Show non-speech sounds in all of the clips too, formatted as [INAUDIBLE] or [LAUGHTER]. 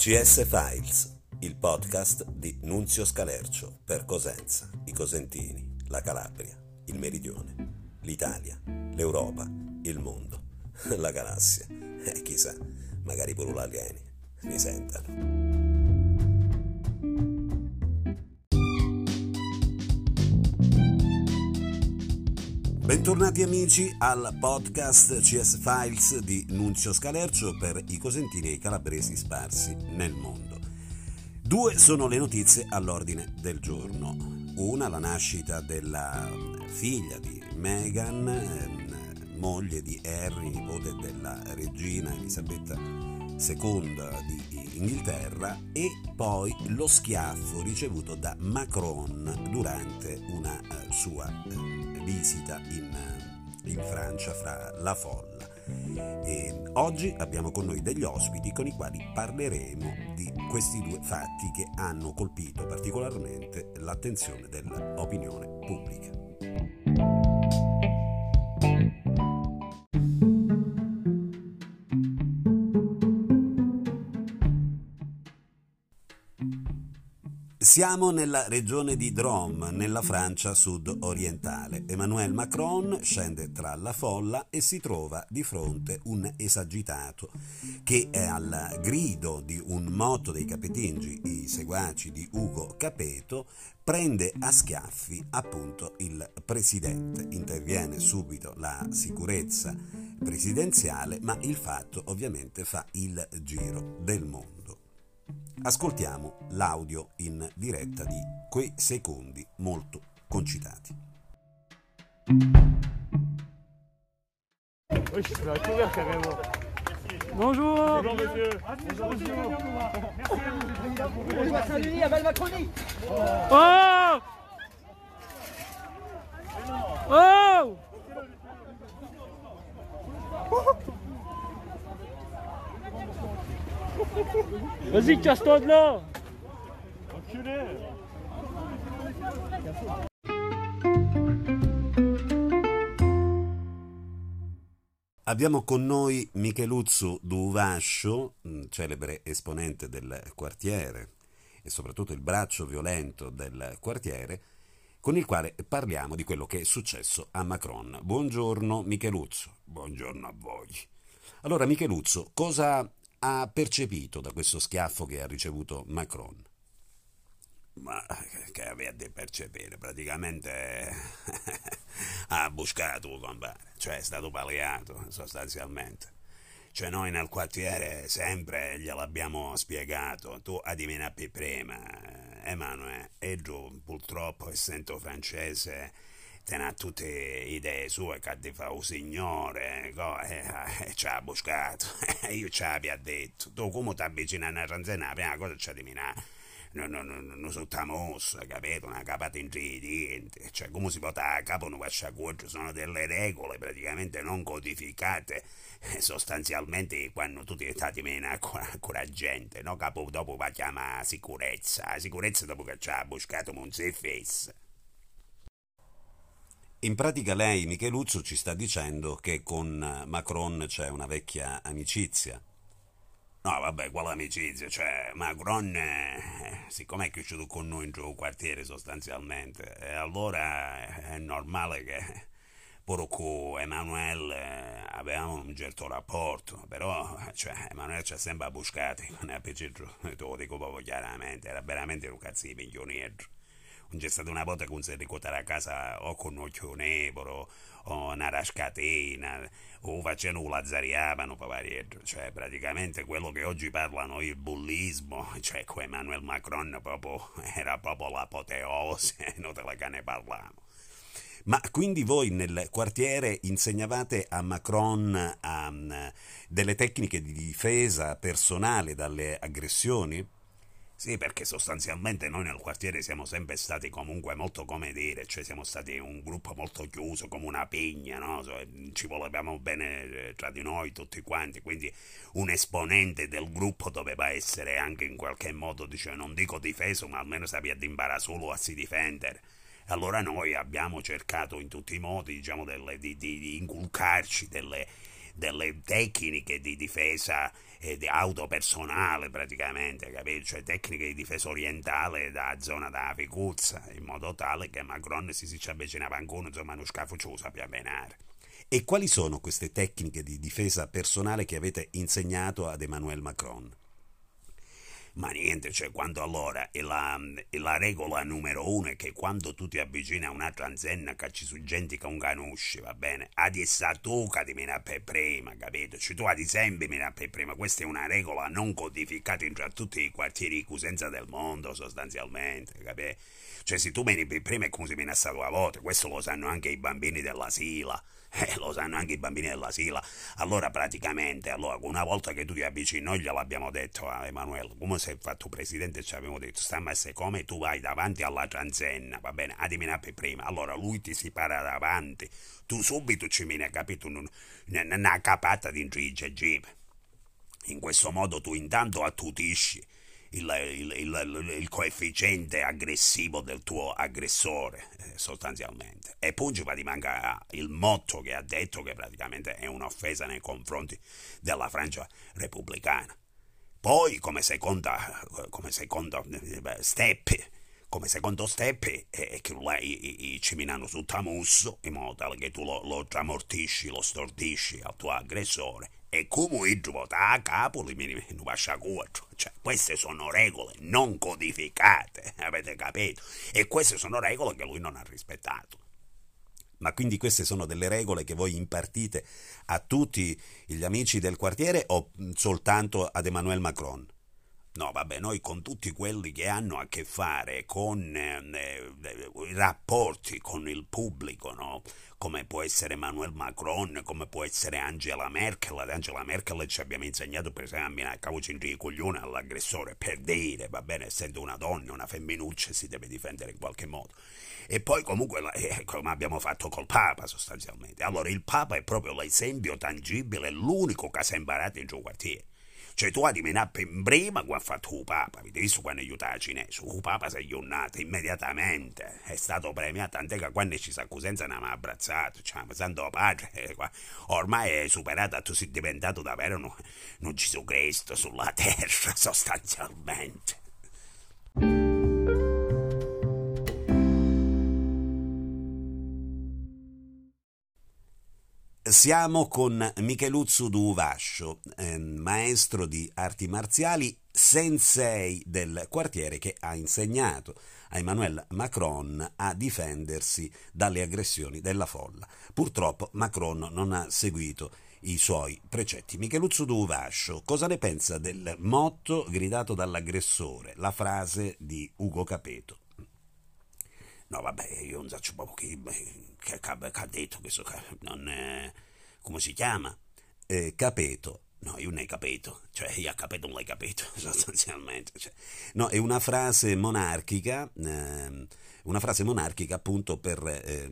CS Files, il podcast di Nunzio Scalercio per Cosenza, i Cosentini, la Calabria, il Meridione, l'Italia, l'Europa, il mondo, [LAUGHS] la galassia e chissà, magari pure alieni mi sentano. Bentornati amici al podcast CS Files di Nunzio Scalercio per i cosentini e i calabresi sparsi nel mondo. Due sono le notizie all'ordine del giorno. Una, la nascita della figlia di Meghan, ehm, moglie di Harry, nipote della regina Elisabetta II di Inghilterra, e poi lo schiaffo ricevuto da Macron durante una eh, sua eh, visita in, in Francia fra la folla. E oggi abbiamo con noi degli ospiti con i quali parleremo di questi due fatti che hanno colpito particolarmente l'attenzione dell'opinione pubblica. Siamo nella regione di Drôme, nella Francia sud-orientale. Emmanuel Macron scende tra la folla e si trova di fronte un esagitato che al grido di un motto dei capetingi, i seguaci di Ugo Capeto, prende a schiaffi appunto il presidente. Interviene subito la sicurezza presidenziale, ma il fatto ovviamente fa il giro del mondo. Ascoltiamo l'audio in diretta di quei secondi molto concitati. Bonjour Bonjour monsieur. Monsieur. Oh Oh De là Enculé. Abbiamo con noi Micheluzzo Duvascio, celebre esponente del quartiere e soprattutto il braccio violento del quartiere, con il quale parliamo di quello che è successo a Macron. Buongiorno Micheluzzo. Buongiorno a voi. Allora Micheluzzo, cosa ha percepito da questo schiaffo che ha ricevuto Macron? Ma che aveva di percepire? Praticamente [LAUGHS] ha buscato, compare. Cioè è stato paliato, sostanzialmente. Cioè noi nel quartiere sempre gliel'abbiamo spiegato. Tu adivina prima, Emanuele, e giù purtroppo essendo francese ha tutte idee sue che ti fa un signore e eh, ci ha buscato [LAUGHS] io ci abbia detto tu come ti avvicini a una la prima cosa c'è di minare non, non, non, non sotto mossa, capito? Una capata ingrediente, cioè come si porta a capo un guasciacuoggio, sono delle regole praticamente non codificate eh, sostanzialmente quando tu ti stati meno la gente, no? Capo dopo va a chiamare sicurezza, la sicurezza dopo che ci ha buscato un face. In pratica lei, Micheluzzo, ci sta dicendo che con Macron c'è una vecchia amicizia. No, vabbè, quale amicizia? Cioè, Macron, eh, siccome è cresciuto con noi in giù quartiere sostanzialmente, e allora è normale che pure con Emanuele eh, avevamo un certo rapporto, però, cioè, Emanuele ci ha sempre buscati, non è giù, te lo dico proprio chiaramente, era veramente un cazzo di miglioniero non c'è stata una volta che non si ricottava a casa o con un occhio nevro o una rascatina o facendo un lazzariavano cioè praticamente quello che oggi parlano il bullismo [LAUGHS] cioè con Emmanuel Macron proprio, [LAUGHS] era proprio l'apoteose [LAUGHS] non te la che ne parliamo ma quindi voi nel quartiere insegnavate a Macron um, delle tecniche di difesa personale dalle aggressioni? Sì, perché sostanzialmente noi nel quartiere siamo sempre stati comunque molto, come dire, cioè siamo stati un gruppo molto chiuso, come una pigna, no? Ci volevamo bene eh, tra di noi tutti quanti, quindi un esponente del gruppo doveva essere anche in qualche modo, dice, non dico difeso, ma almeno sapeva di imparare solo a si difendere. Allora noi abbiamo cercato in tutti i modi, diciamo, delle, di, di, di inculcarci delle delle tecniche di difesa e di auto praticamente, capito? Cioè tecniche di difesa orientale da zona da Ficuzza, in modo tale che Macron si si avvicinava ancora, insomma, uno scafo lo sappia. E quali sono queste tecniche di difesa personale che avete insegnato ad Emmanuel Macron? Ma niente, cioè quando allora la, la, regola numero uno è che quando tu ti avvicini a un'altra antenna che ci sono gente che non conosci, va bene? Ad essa tu che ti viene per prima, capito? Cioè tu ad sempre vieni per prima, questa è una regola non codificata in tutti i quartieri di Cusenza del mondo sostanzialmente, capito? Cioè se tu vieni per prima è come se viene a salvare a volte, questo lo sanno anche i bambini della Sila eh, lo sanno anche i bambini dell'asilo. Allora, praticamente, allora, una volta che tu ti avvicini, noi gliel'abbiamo detto a Emanuele, come sei fatto presidente, ci abbiamo detto, stamma come tu vai davanti alla transenna, va bene, a diminare prima. Allora lui ti si para davanti, tu subito ci vieni, capito, una capata di jeep. In questo modo tu intanto attutisci il, il, il, il, coefficiente aggressivo del tuo aggressore, eh, sostanzialmente. E ti manca il motto che ha detto che praticamente è un'offesa nei confronti della Francia repubblicana. Poi, come seconda, come seconda eh, step, come secondo step è che lei ci minano sul tamusso in modo tale che tu lo, lo tramortisci, lo stordisci al tuo aggressore e come vota a capo li mini non lascia quattro. Cioè, queste sono regole non codificate, [LAUGHS] avete capito? E queste sono regole che lui non ha rispettato. Ma quindi queste sono delle regole che voi impartite a tutti gli amici del quartiere o soltanto ad Emmanuel Macron? No, vabbè, noi con tutti quelli che hanno a che fare con eh, eh, i rapporti con il pubblico, no? come può essere Emmanuel Macron, come può essere Angela Merkel. Ad Angela Merkel ci abbiamo insegnato per esempio a cavocin di coglione all'aggressore, per dire, va bene, essendo una donna, una femminuccia, si deve difendere in qualche modo. E poi comunque, eh, come abbiamo fatto col Papa sostanzialmente. Allora il Papa è proprio l'esempio tangibile, l'unico che ha imparato in giù quartiere. Cioè tu hai menato prima quando ha fatto il Papa, visto quando aiutava il Papa si è giornato immediatamente, è stato premiato, tant'è che quando ci si accusenza non ha abbracciato, cioè, santo padre, [LAUGHS] eh, ormai è superato, tu sei diventato davvero un, un Gesù Cristo sulla terra [LAUGHS] sostanzialmente. Siamo con Micheluzzo Duvascio, eh, maestro di arti marziali, sensei del quartiere che ha insegnato a Emmanuel Macron a difendersi dalle aggressioni della folla. Purtroppo Macron non ha seguito i suoi precetti. Micheluzzo Duvascio, cosa ne pensa del motto gridato dall'aggressore, la frase di Ugo Capeto? No, vabbè, io non so che, che, ha detto questo, non, è, come si chiama? Eh, capeto. No, io non hai capito, cioè io ho capito non l'hai capito [LAUGHS] sostanzialmente. Cioè. No, è una frase monarchica, eh, una frase monarchica appunto per eh,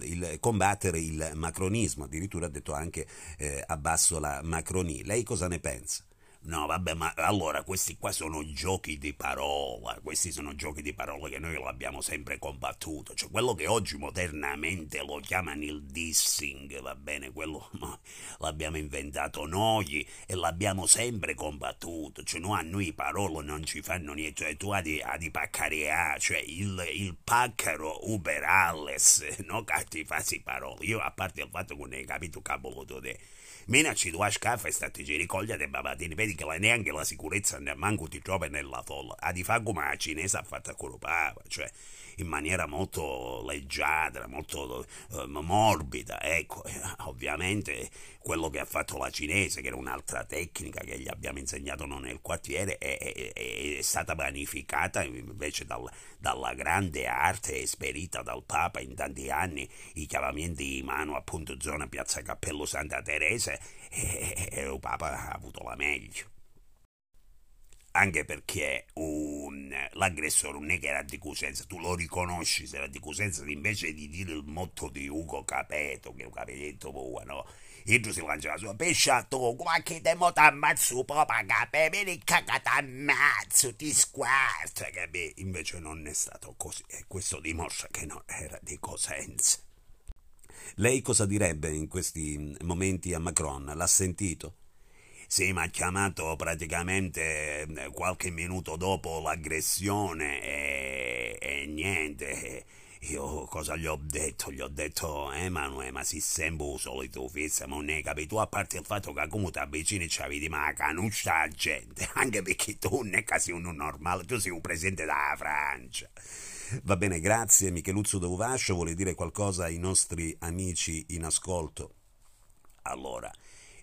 il, combattere il macronismo, addirittura ha detto anche eh, abbasso la macronie. Lei cosa ne pensa? No, vabbè, ma allora questi qua sono giochi di parola, questi sono giochi di parola che noi l'abbiamo sempre combattuto, cioè quello che oggi modernamente lo chiamano il dissing, va bene, quello [LAUGHS] l'abbiamo inventato noi e l'abbiamo sempre combattuto, cioè noi a noi parole non ci fanno niente, cioè tu hai di, di paccaria, cioè il, il paccaro uber [LAUGHS] no che ti fasi parole, io a parte il fatto che non hai capito capo te Minaci due scafe e stati ricoglie dei babatini, vedi che la, neanche la sicurezza manco ti trova nella folla. A di fa come la cinese ha fatto quello papa, cioè in maniera molto leggiadra, molto uh, morbida. Ecco, eh, ovviamente quello che ha fatto la cinese, che era un'altra tecnica che gli abbiamo insegnato noi nel quartiere, è, è, è stata vanificata invece dal, dalla grande arte esperita dal Papa in tanti anni, i chiamamenti di mano appunto zona Piazza Cappello Santa Teresa, e, e il Papa ha avuto la meglio. Anche perché un, l'aggressore non è che era di Cosenza, tu lo riconosci se era di Cosenza, invece di dire il motto di Ugo Capeto, che è un capetetto buono, no? Tu si lancia la sua pesciato, qualche tempo t'ammazzo proprio cape, vieni cagata ammazzo, ti squarta, capi? Invece non è stato così, e questo dimostra che non era di Cosenza. Lei cosa direbbe in questi momenti a Macron? L'ha sentito? Sì, mi ha chiamato praticamente eh, qualche minuto dopo l'aggressione e, e niente. Io cosa gli ho detto? Gli ho detto, Emanuele, ma si sembra un solito fissa, ma non ne capi tu, a parte il fatto che come ti avvicini e ci vedi ma canuccia la gente, [LAUGHS] anche perché tu non è che sei uno normale, tu sei un presidente della Francia. Va bene, grazie Micheluzzo Dovascio, vuole dire qualcosa ai nostri amici in ascolto? Allora,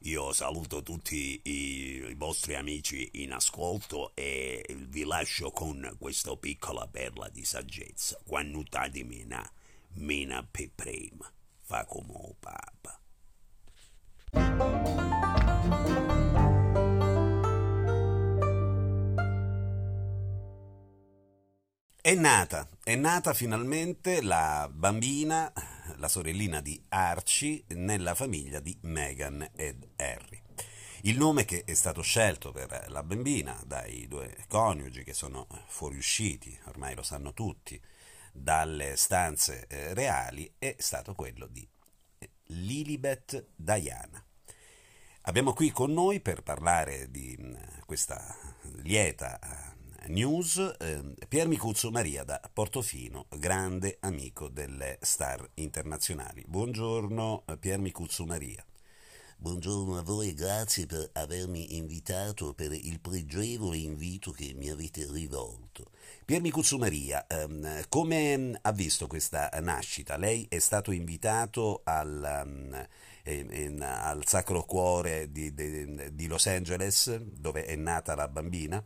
io saluto tutti i, i, vostri amici in ascolto e vi lascio con questa piccola perla di saggezza. Quando di mina, mina per prima, fa come o papa. È nata, è nata finalmente la bambina la sorellina di Archie, nella famiglia di Meghan ed Harry. Il nome che è stato scelto per la bambina dai due coniugi che sono fuoriusciti, ormai lo sanno tutti, dalle stanze eh, reali è stato quello di eh, Lilibet Diana. Abbiamo qui con noi per parlare di mh, questa lieta News, eh, Pier Micuzzo Maria da Portofino, grande amico delle star internazionali. Buongiorno eh, Pier Micuzzo Maria. Buongiorno a voi e grazie per avermi invitato, per il pregevole invito che mi avete rivolto. Pier Micuzzo Maria, ehm, come ha visto questa nascita? Lei è stato invitato al, um, in, in, al Sacro Cuore di, di, di Los Angeles, dove è nata la bambina?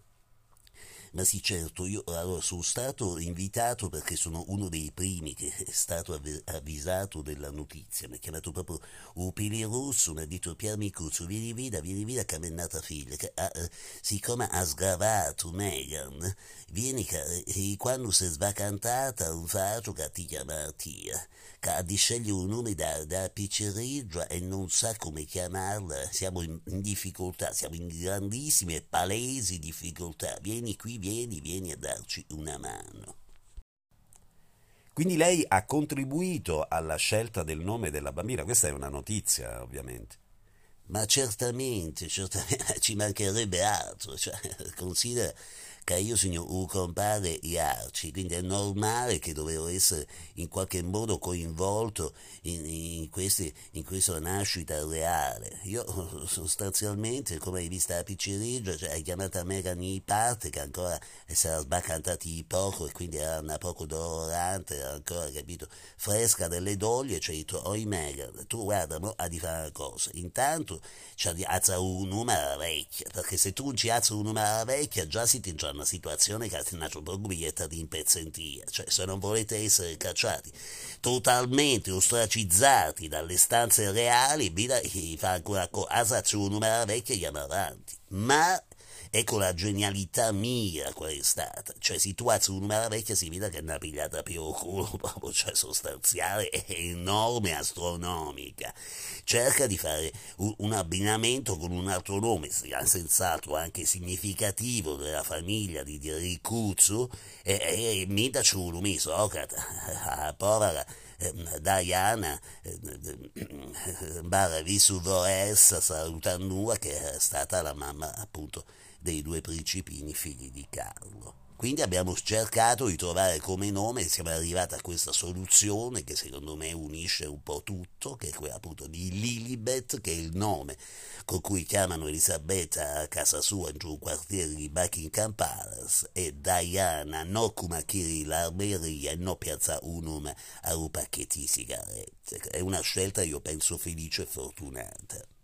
Ma sì, certo, io allora, sono stato invitato perché sono uno dei primi che è stato avvisato della notizia. Mi ha chiamato proprio Upili Rosso, mi ha detto Pier Micuzzo, vieni via, vieni via che è nata figlia. Che, ah, eh, siccome ha sgravato Megan, vieni che eh, quando si è svacantata un faccio che ti chiama Tia che di scegliere un nome da, da picceriggia e non sa come chiamarla. Siamo in, in, difficoltà, siamo in grandissime palesi difficoltà. Vieni qui, vieni, vieni a darci una mano. Quindi lei ha contribuito alla scelta del nome della bambina, questa è una notizia ovviamente. Ma certamente, certamente [LAUGHS] ci mancherebbe altro, cioè, considera che io sono un compare Iarci, quindi è normale che dovevo essere in qualche modo coinvolto in, in, questi, in questa nascita reale. Io [LAUGHS] sostanzialmente, come hai visto a Picciriggio, cioè, hai chiamato a Megan i parte che ancora si era sbaccantati poco e quindi era una poco dolorante, ancora, capito, fresca delle doglie, cioè oi Megan, tu guarda, mo, a di fare una cosa, intanto ci alza un numero vecchio, perché se tu non ci alzi un numero vecchio già si ti una situazione che ha proprio biglietta di impezzentia, cioè se non volete essere cacciati totalmente ostracizzati dalle stanze reali, vita, fa ancora cosa, c'è un numero vecchio e andiamo avanti. Ma Ecco la genialità mia qual è stata. Cioè, se tu alzi un numero vecchia si vede che è una pigliata più culo, [LAUGHS] proprio, cioè sostanziale, enorme, astronomica. Cerca di fare un, un abbinamento con un altro nome, senz'altro anche significativo della famiglia di, di Ricuzzo, e, e, e mi da ciò mi Socrata, povera ehm, Diana barra vissuto essa salutando che è stata la mamma appunto dei due principini figli di Carlo. Quindi abbiamo cercato di trovare come nome e siamo arrivati a questa soluzione che secondo me unisce un po' tutto, che è quella appunto di Lilibet, che è il nome con cui chiamano Elisabetta a casa sua in un quartiere di Buckingham Palace e Diana no come Kiri l'armeria no piazza unum a un pacchetti di sigarette. È una scelta io penso felice e fortunata.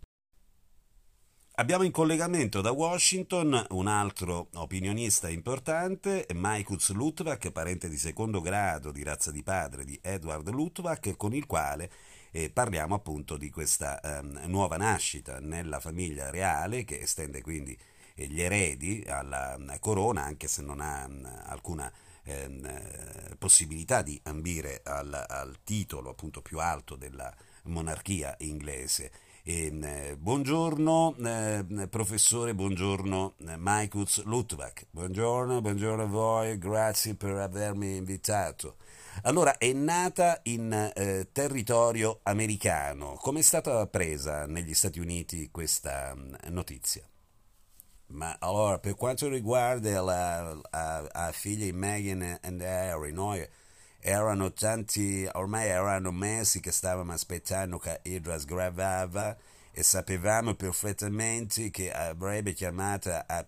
Abbiamo in collegamento da Washington un altro opinionista importante, Maikus Lutvak, parente di secondo grado di razza di padre di Edward Lutvak, con il quale eh, parliamo appunto di questa eh, nuova nascita nella famiglia reale che estende quindi eh, gli eredi alla, alla, corona, anche se non ha mh, alcuna ehm, possibilità di ambire al, al titolo appunto più alto della monarchia inglese eh, buongiorno eh, professore, buongiorno eh, Maikuz. Buongiorno, buongiorno a voi, grazie per avermi invitato. Allora, è nata in eh, territorio americano. Come è stata presa negli Stati Uniti questa mh, notizia? Ma allora, per quanto riguarda la, la, la figlia Meghan e Harry, noi erano tanti, ormai erano mesi che stavamo aspettando che Idra sgravava e sapevamo perfettamente che avrebbe chiamato a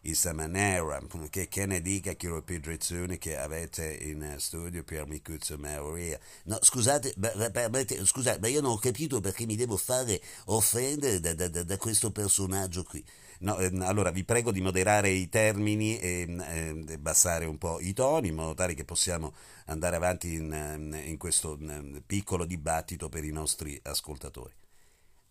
questa maniera, che, che ne dica che ripetizioni che avete in studio per Micuzzo Maria. No, scusate, permette, scusate, ma io non ho capito perché mi devo fare offendere da, da, da questo personaggio qui. No, eh, allora vi prego di moderare i termini e eh, abbassare un po' i toni in modo tale che possiamo andare avanti in, in questo piccolo dibattito per i nostri ascoltatori.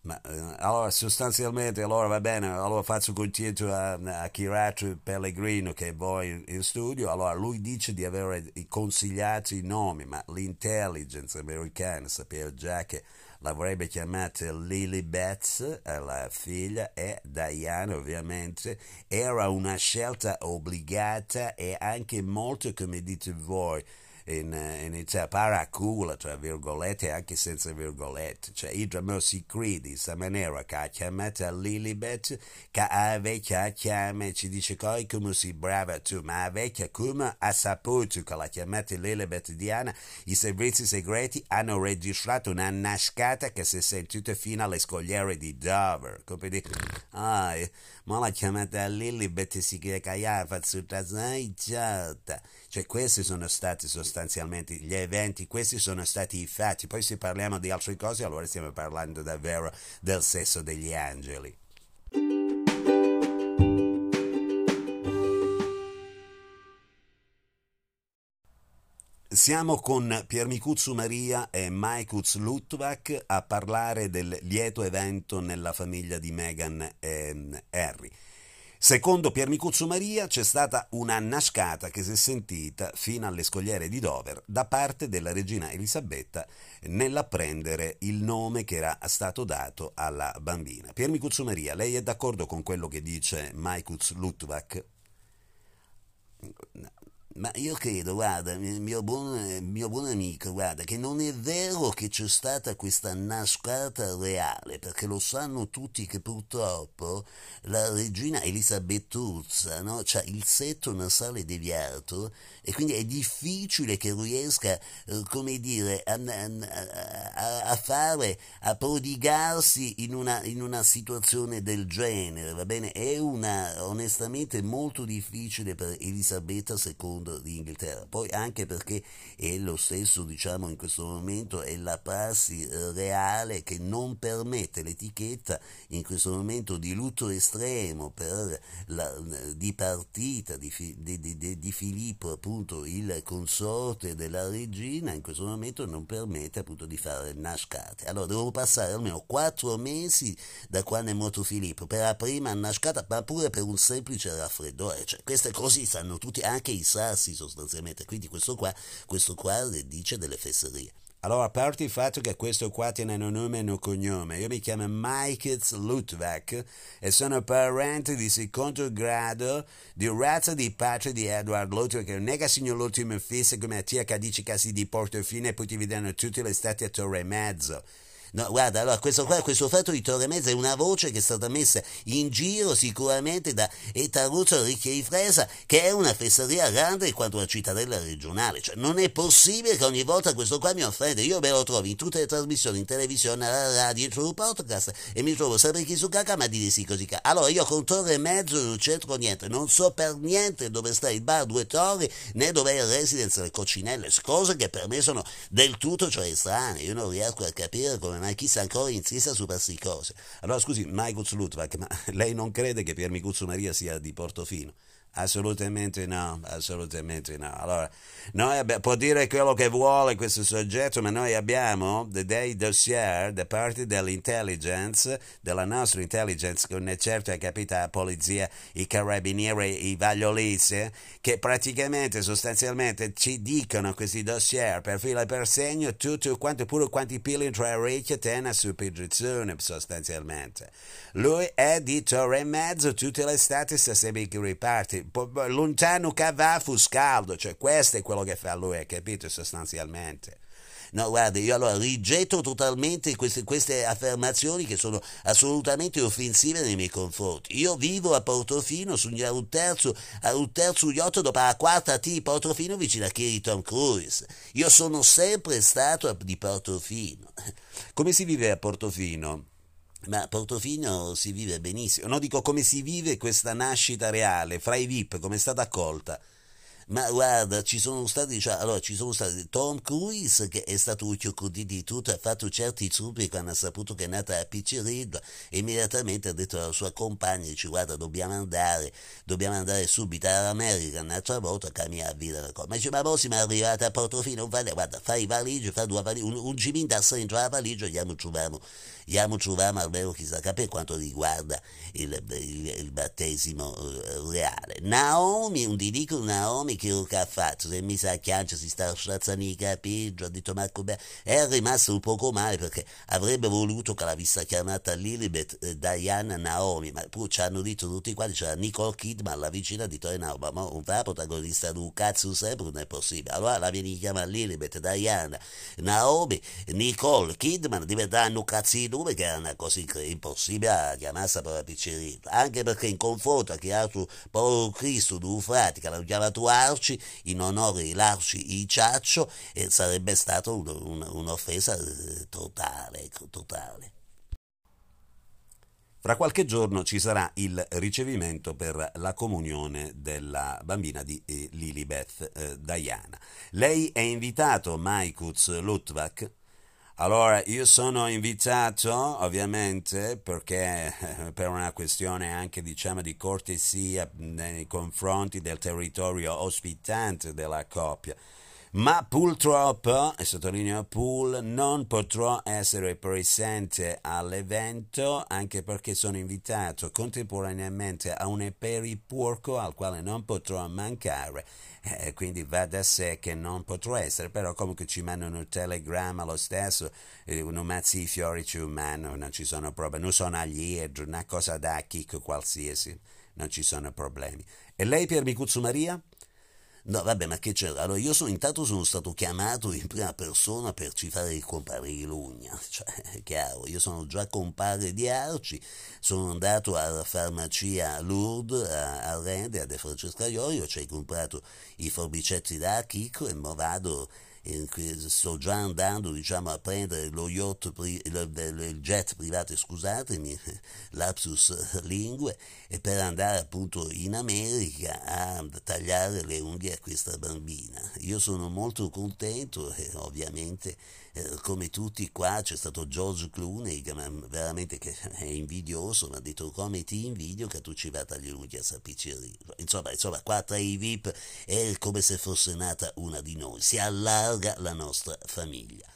Ma eh, allora sostanzialmente allora va bene, allora faccio contento a, a Chirato Pellegrino che è voi in studio, allora lui dice di aver consigliato i nomi, ma l'intelligence americana sapeva già che l'avrebbe chiamata Lilibet, la figlia, e Diana ovviamente, era una scelta obbligata e anche molto, come dite voi, in, in Italia, paracula, tra virgolette, anche senza virgolette. Cioè, crede in questa maniera che ha chiamato Lilibet, che a vecchia chiama, ci dice coi come si brava tu, ma a vecchia come ha saputo che la chiamata Lilibet Diana, i servizi segreti hanno registrato una nascata che si è sentita fino alle scogliere di Dover. Dire, ah, ma la chiamata Lilibet si fatto certa. Cioè, questi sono stati sostanzialmente gli eventi, questi sono stati i fatti. Poi se parliamo di altre cose, allora stiamo parlando davvero del sesso degli angeli. Siamo con Piermicuzzu Maria e Maikuz Lutvak a parlare del lieto evento nella famiglia di Meghan e Harry. Secondo Piermicuzzo Maria c'è stata una nascata che si è sentita fino alle scogliere di Dover da parte della regina Elisabetta nell'apprendere il nome che era stato dato alla bambina. Piermicuzzo Maria, lei è d'accordo con quello che dice Maikuz Lutvak? Ma io credo, guarda, mio buon, mio buon, amico, guarda, che non è vero che c'è stata questa nascata reale, perché lo sanno tutti che purtroppo la regina Elisabetuzza no? ha il setto nasale deviato e quindi è difficile che riesca, eh, come dire, a, a, a, fare, a prodigarsi in una, in una situazione del genere, va bene? È una, onestamente, molto difficile per Elisabetta II mondo di Inghilterra, poi anche perché è lo stesso, diciamo, in questo momento è la prassi eh, reale che non permette l'etichetta in questo momento di lutto estremo per la dipartita di, di, di, di Filippo, appunto il consorte della regina, in questo momento non permette appunto di fare nascate. Allora devono passare almeno quattro mesi da quando è morto Filippo per la prima nascata, ma pure per un semplice raffreddore. Cioè, queste cose sanno tutti, anche i sa passi sostanzialmente. Quindi questo qua, questo qua dice delle fesserie. Allora, a parte il fatto che questo qua tiene un nome e un cognome, io mi chiamo Michael Lutvak e sono parente di secondo grado di razza di patria di Edward Lutvak, non è che signor l'ultimo fissa come a tia che dice che si di Portofino e poi ti vedono tutte le estate a Torre Mezzo. No, guarda, allora questo, qua, questo fatto di Torre Mezza è una voce che è stata messa in giro sicuramente da Etaruzzo Ricchi Fresa, che è una fesseria grande quanto la cittadella regionale. Cioè, non è possibile che ogni volta questo qua mi offende. Io me lo trovo in tutte le trasmissioni, in televisione, alla radio, sul podcast, e mi trovo sempre chi su cacca, ma dire sì così. Allora io con Torre Mezzo non c'entro niente, non so per niente dove sta il bar Due Torri, né dove è il residence delle coccinelle, cose che per me sono del tutto cioè strane. Io non riesco a capire come ma chissà ancora insista su queste cose. Allora scusi, Michael Lutvak, ma [LAUGHS] lei non crede che Piermicuzzo Maria sia di Portofino? Assolutamente no, assolutamente no. Allora, noi abbiamo, può dire quello che vuole questo soggetto, ma noi abbiamo dei dossier da parte dell'intelligence, della nostra intelligence, certo è capita la polizia, i carabinieri, i vagliolisi, che praticamente, sostanzialmente, ci dicono questi dossier per filo e per segno tutto quanto, pure quanti pili tra orecchie tenne su posizione, sostanzialmente. Lui è di Torre Mezzo, tutte le estate sta sempre riparte lontano che va fu scaldo, cioè questo è quello che fa lui, capito sostanzialmente. No, guarda, io allora rigetto totalmente queste, queste, affermazioni che sono assolutamente offensive nei miei confronti. Io vivo a Portofino, su un terzo, a un terzo yacht dopo la quarta T di Portofino vicino a Tom Cruise. Io sono sempre stato di Portofino. [LAUGHS] Come si vive a Portofino? Ma a Portofino si vive benissimo. No, dico come si vive questa nascita reale fra i VIP, come è stata accolta. Ma guarda, ci sono stati, cioè, allora, ci sono stati Tom Cruise che è stato un chiocodì di tutto, ha fatto certi trucchi quando ha saputo che è nata la piccerilla, immediatamente ha detto alla sua compagna, dice guarda dobbiamo andare, dobbiamo andare subito all'America un'altra volta a cambiare vita. Ma dice ma poi siamo arrivati a Portofino, guarda, fai valigie, fai due valigie, un, un gimin da dentro la valigia, andiamo troviamo, andiamo troviamo almeno chissà per quanto riguarda il, il, il battesimo uh, reale. Naomi, un ti dico Naomi Naomi che ha fatto? Si è messa a chiancia, si sta strazzando i capelli, ha detto ma come... È rimasto un poco male perché avrebbe voluto che l'avesse chiamata Lilibet eh, Diana Naomi, ma poi ci hanno detto tutti quanti, c'era Nicole Kidman, la vicina, detto eh no, ma non fa protagonista di un cazzo sempre, non è possibile. Allora la viene chiamata Lilibet Diana Naomi, Nicole Kidman, diventano cazzi di nome che è una cosa impossibile chiamarsi per la pizzeria. Anche perché in confronto a chi altro Paolo Cristo, Dufrati, che l'hanno chiamato Larci in onore di Larci i Ciaccio e sarebbe stata un, un, un'offesa eh, totale, ecco, totale. Fra qualche giorno ci sarà il ricevimento per la comunione della bambina di eh, Lilibeth eh, Diana. Lei è invitato, Maikutz Lutvak, allora, io sono invitato, ovviamente, perché eh, per una questione anche, diciamo, di cortesia nei confronti del territorio ospitante della coppia. Ma purtroppo, e sottolineo pool, non potrò essere presente all'evento anche perché sono invitato contemporaneamente a un eperiporco al quale non potrò mancare eh, quindi va da sé che non potrò essere, però comunque ci mandano un telegramma lo stesso, eh, non mazzi fiori ci umano, non ci sono problemi, non sono alliegro, una cosa da chicco qualsiasi, non ci sono problemi. E lei Pier Micuzzo Maria? No, vabbè, ma che c'era? Allora, io sono, intanto sono stato chiamato in prima persona per citare il compare di Lugna, [LAUGHS] cioè, è chiaro, io sono già compare di Arci, sono andato alla farmacia Lourdes, a, a Rende, a De Francesca Iorio, ci hai comprato i forbicetti da Chicco e mo vado sto già andando diciamo, a prendere lo yacht, il, il jet privato, scusatemi, [LAUGHS] lapsus lingue, e per andare appunto in America a tagliare le unghie a questa bambina. Io sono molto contento e ovviamente eh, come tutti qua c'è stato George Clooney che veramente che è invidioso, mi ha detto come ti invidio che tu ci vai a tagliare a Sapicceria. Insomma, insomma, qua tra i VIP è come se fosse nata una di noi, si allarga la nostra famiglia.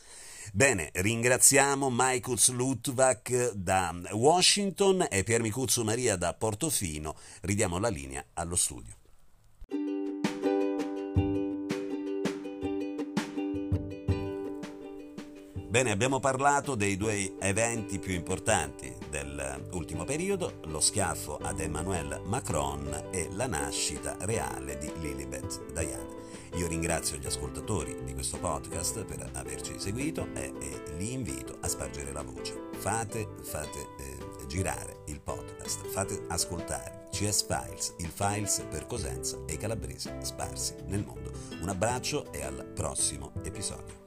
Bene, ringraziamo Michael Lutvak da Washington e Pier Micuzzo Maria da Portofino. Ridiamo la linea allo studio. Bene, abbiamo parlato dei due eventi più importanti dell'ultimo periodo, lo schiaffo ad Emmanuel Macron e la nascita reale di Lilibet Diana. Io ringrazio gli ascoltatori di questo podcast per averci seguito e, e li invito a spargere la voce. Fate, fate eh, girare il podcast, fate ascoltare CS Files, il Files per Cosenza e i calabresi sparsi nel mondo. Un abbraccio e al prossimo episodio.